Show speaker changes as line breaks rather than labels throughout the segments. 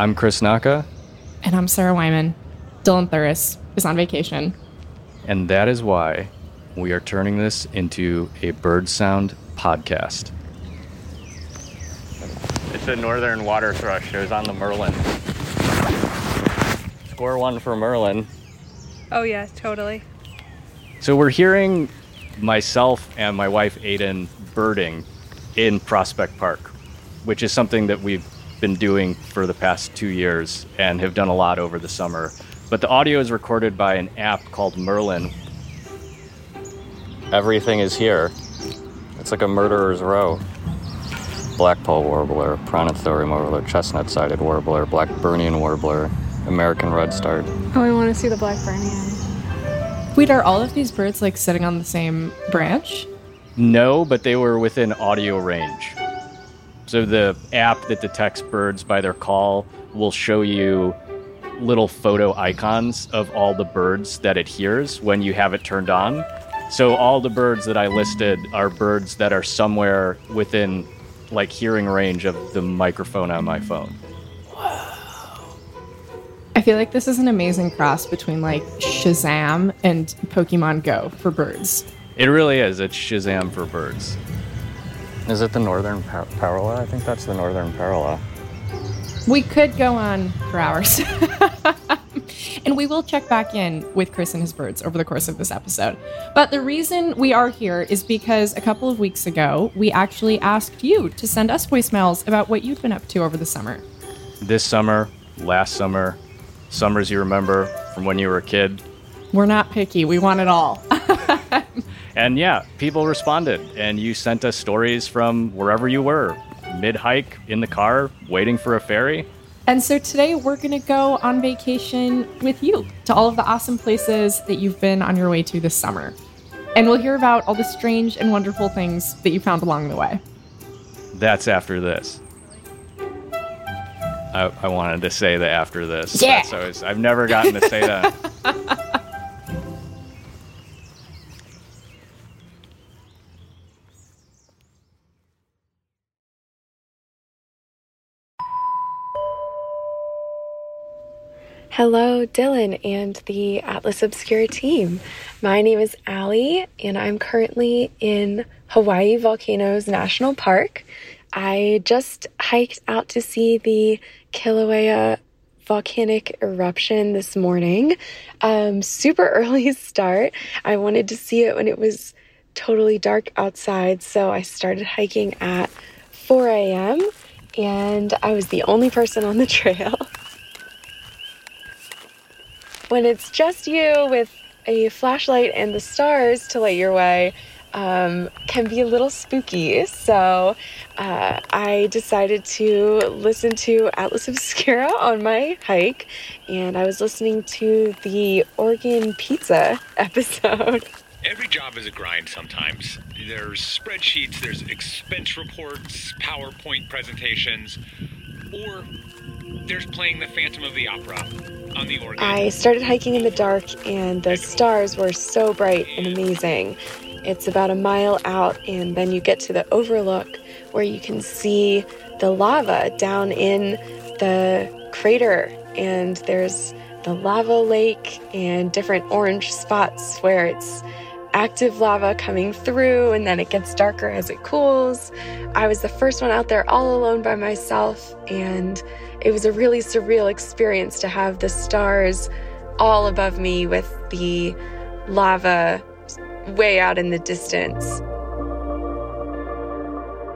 I'm Chris Naka.
And I'm Sarah Wyman. Dylan Thuras is on vacation.
And that is why we are turning this into a bird sound podcast. It's a northern water thrush. It was on the Merlin. Score one for Merlin.
Oh, yeah, totally.
So we're hearing myself and my wife Aiden birding in Prospect Park, which is something that we've been doing for the past two years and have done a lot over the summer. But the audio is recorded by an app called Merlin. Everything is here. It's like a murderer's row. Blackpoll warbler, prothonotary warbler, chestnut-sided warbler, Blackburnian warbler, American redstart.
Oh, I want to see the Blackburnian.
Wait, are all of these birds like sitting on the same branch?
No, but they were within audio range. So the app that detects birds by their call will show you little photo icons of all the birds that it hears when you have it turned on. So all the birds that I listed are birds that are somewhere within like hearing range of the microphone on my phone.
I feel like this is an amazing cross between like Shazam and Pokemon Go for birds.
It really is. It's Shazam for birds. Is it the northern par- parula? I think that's the northern parula.
We could go on for hours. and we will check back in with Chris and his birds over the course of this episode. But the reason we are here is because a couple of weeks ago, we actually asked you to send us voicemails about what you've been up to over the summer.
This summer, last summer, summers you remember from when you were a kid.
We're not picky, we want it all.
and yeah, people responded, and you sent us stories from wherever you were mid hike, in the car, waiting for a ferry.
And so today we're going to go on vacation with you to all of the awesome places that you've been on your way to this summer. And we'll hear about all the strange and wonderful things that you found along the way.
That's after this. I, I wanted to say that after this.
Yeah.
That's always, I've never gotten to say that.
Hello, Dylan and the Atlas Obscura team. My name is Allie, and I'm currently in Hawaii Volcanoes National Park. I just hiked out to see the Kilauea volcanic eruption this morning. Um, super early start. I wanted to see it when it was totally dark outside, so I started hiking at 4 a.m., and I was the only person on the trail. When it's just you with a flashlight and the stars to light your way, um, can be a little spooky. So uh, I decided to listen to Atlas Obscura on my hike, and I was listening to the Organ Pizza episode.
Every job is a grind sometimes. There's spreadsheets, there's expense reports, PowerPoint presentations, or there's playing the Phantom of the Opera on the organ.
I started hiking in the dark, and the stars were so bright and amazing. It's about a mile out, and then you get to the overlook where you can see the lava down in the crater, and there's the lava lake and different orange spots where it's active lava coming through, and then it gets darker as it cools. I was the first one out there all alone by myself, and it was a really surreal experience to have the stars all above me with the lava way out in the distance.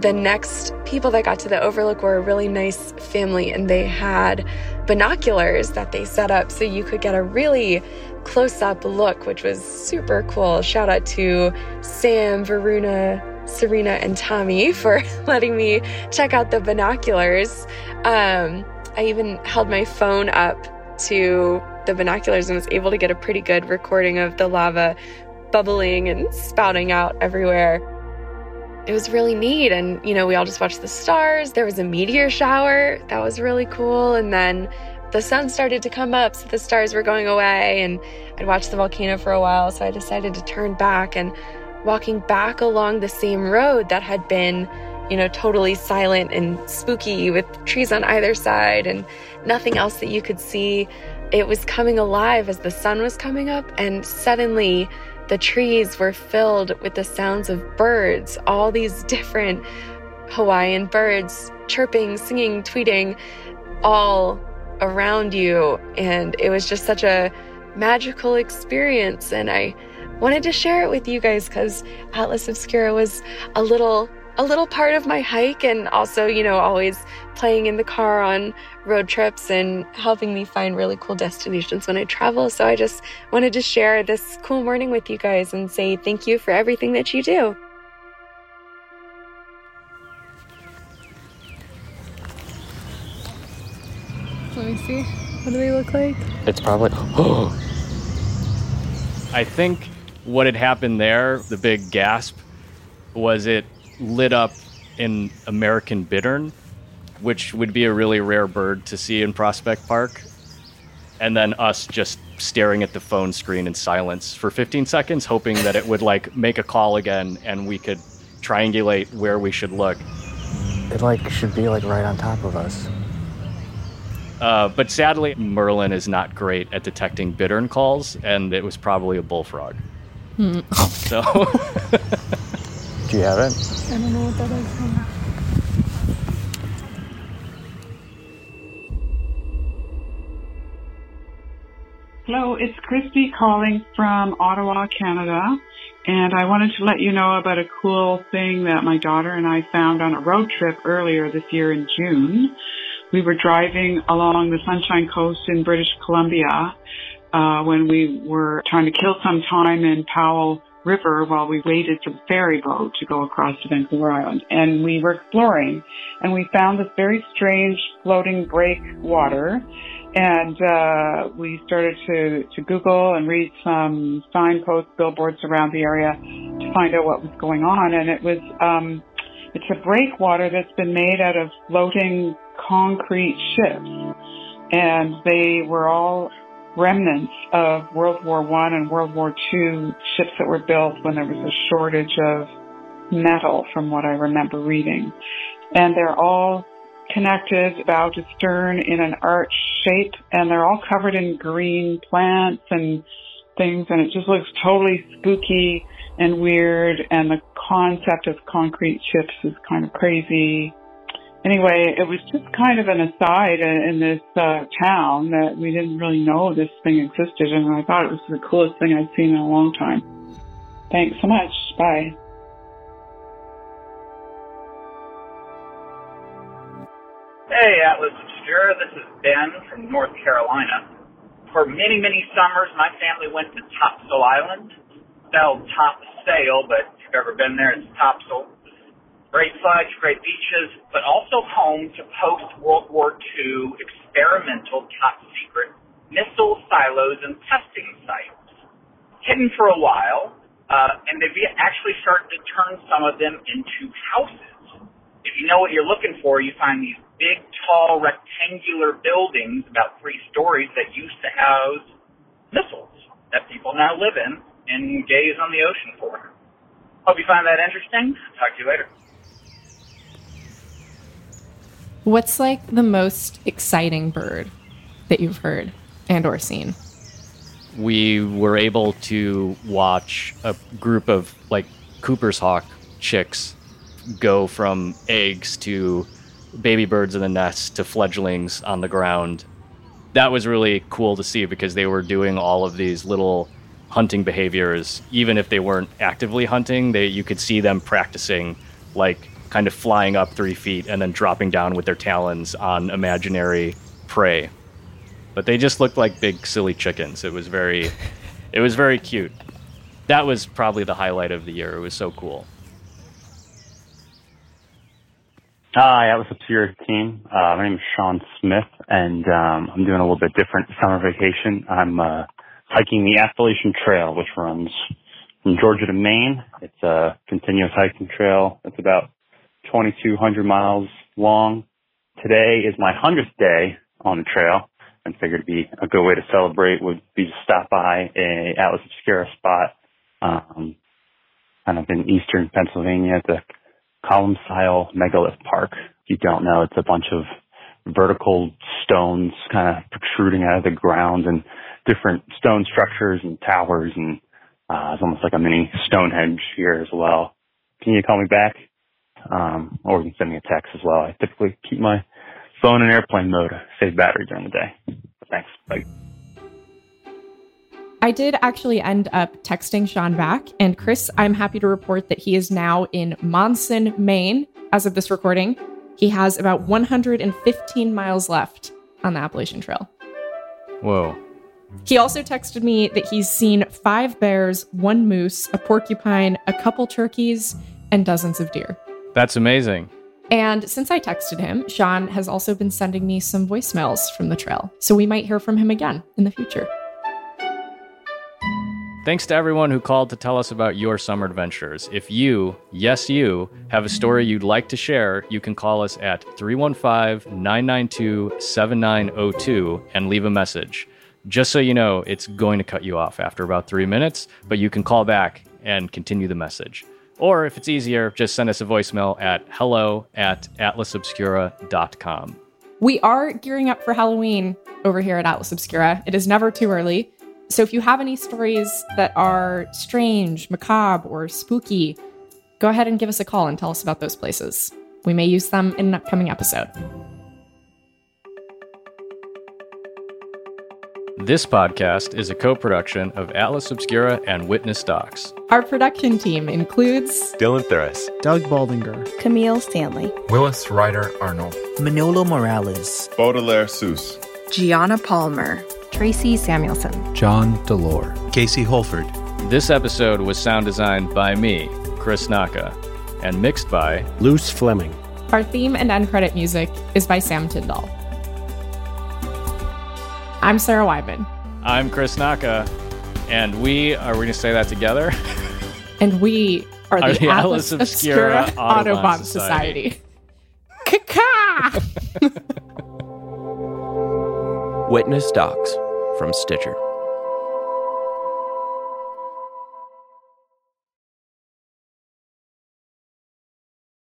The next people that got to the overlook were a really nice family, and they had binoculars that they set up so you could get a really close up look, which was super cool. Shout out to Sam, Varuna, Serena, and Tommy for letting me check out the binoculars. Um, I even held my phone up to the binoculars and was able to get a pretty good recording of the lava bubbling and spouting out everywhere. It was really neat. And, you know, we all just watched the stars. There was a meteor shower. That was really cool. And then the sun started to come up, so the stars were going away. And I'd watched the volcano for a while. So I decided to turn back and walking back along the same road that had been you know, totally silent and spooky with trees on either side and nothing else that you could see. It was coming alive as the sun was coming up, and suddenly the trees were filled with the sounds of birds, all these different Hawaiian birds chirping, singing, tweeting, all around you. And it was just such a magical experience. And I wanted to share it with you guys because Atlas Obscura was a little a little part of my hike and also, you know, always playing in the car on road trips and helping me find really cool destinations when I travel. So I just wanted to share this cool morning with you guys and say thank you for everything that you do.
Let me see. What do they look like?
It's probably. I think what had happened there, the big gasp, was it lit up in American bittern, which would be a really rare bird to see in Prospect Park. And then us just staring at the phone screen in silence for 15 seconds, hoping that it would like make a call again and we could triangulate where we should look.
It like should be like right on top of us.
Uh, but sadly, Merlin is not great at detecting bittern calls, and it was probably a bullfrog. So
Do you have it?
Hello, it's Christy calling from Ottawa, Canada. And I wanted to let you know about a cool thing that my daughter and I found on a road trip earlier this year in June. We were driving along the Sunshine Coast in British Columbia uh, when we were trying to kill some time in Powell River while we waited for the ferry boat to go across to Vancouver Island. And we were exploring and we found this very strange floating breakwater and uh, we started to, to Google and read some signposts, billboards around the area to find out what was going on. And it was, um, it's a breakwater that's been made out of floating concrete ships. And they were all remnants of World War One and World War Two ships that were built when there was a shortage of metal, from what I remember reading. And they're all connected bow to stern in an arch shape, and they're all covered in green plants and things, and it just looks totally spooky and weird. And the concept of concrete ships is kind of crazy anyway, it was just kind of an aside in, this uh, town that we didn't really know this thing existed, and I thought it was the coolest thing I'd seen in a long time. Thanks so much. Bye.
Hey, Atlas Obscura. This is Ben from North Carolina. For many, many summers, my family went to Topsail Island. Spelled top sail, but if you've ever been there, it's Topsail. Great fudge, great beaches, but also home to post-World War II experimental top secret missile silos and testing sites. Hidden for a while, uh, and they've actually started to turn some of them into houses. If you know what you're looking for, you find these big, tall, rectangular buildings about three stories that used to house missiles that people now live in and gaze on the ocean for. Hope you find that interesting. Talk to you later.
What's like the most exciting bird that you've heard and or seen?
we were able to watch a group of like Cooper's hawk chicks go from eggs to baby birds in the nest to fledglings on the ground. That was really cool to see because they were doing all of these little hunting behaviors even if they weren't actively hunting they you could see them practicing like kind of flying up 3 feet and then dropping down with their talons on imaginary prey but they just looked like big silly chickens. It was very, it was very cute. That was probably the highlight of the year. It was so cool.
Hi, Atlas Obscura team. Uh, my name is Sean Smith, and um, I'm doing a little bit different summer vacation. I'm uh, hiking the Appalachian Trail, which runs from Georgia to Maine. It's a continuous hiking trail. It's about 2,200 miles long. Today is my 100th day on the trail and figured it'd be a good way to celebrate would be to stop by a Atlas Obscura spot, um, kind of in eastern Pennsylvania at the Columcille Megalith Park. If you don't know, it's a bunch of vertical stones kind of protruding out of the ground and different stone structures and towers and uh, it's almost like a mini Stonehenge here as well. Can you call me back? Um, or you can send me a text as well. I typically keep my phone in airplane mode, to save battery during the day. Thanks. Bye.
I did actually end up texting Sean back, and Chris, I'm happy to report that he is now in Monson, Maine, as of this recording. He has about 115 miles left on the Appalachian Trail.
Whoa.
He also texted me that he's seen five bears, one moose, a porcupine, a couple turkeys, and dozens of deer.
That's amazing.
And since I texted him, Sean has also been sending me some voicemails from the trail. So we might hear from him again in the future.
Thanks to everyone who called to tell us about your summer adventures. If you, yes, you, have a story you'd like to share, you can call us at 315 992 7902 and leave a message. Just so you know, it's going to cut you off after about three minutes, but you can call back and continue the message. Or if it's easier, just send us a voicemail at hello at atlasobscura.com.
We are gearing up for Halloween over here at Atlas Obscura. It is never too early. So if you have any stories that are strange, macabre, or spooky, go ahead and give us a call and tell us about those places. We may use them in an upcoming episode.
This podcast is a co production of Atlas Obscura and Witness Docs.
Our production team includes
Dylan Thuras,
Doug Baldinger,
Camille Stanley,
Willis Ryder Arnold,
Manolo Morales,
Baudelaire Seuss,
Gianna Palmer,
Tracy Samuelson,
John Delore,
Casey Holford.
This episode was sound designed by me, Chris Naka, and mixed by
Luce Fleming.
Our theme and end credit music is by Sam Tyndall. I'm Sarah Wyman.
I'm Chris Naka, and we are we going to say that together?
And we are the,
Are the
Atlas,
Atlas Obscura
Obscura
Audubon
Audubon
Society.
Society. Kaka!
Witness Docs from Stitcher.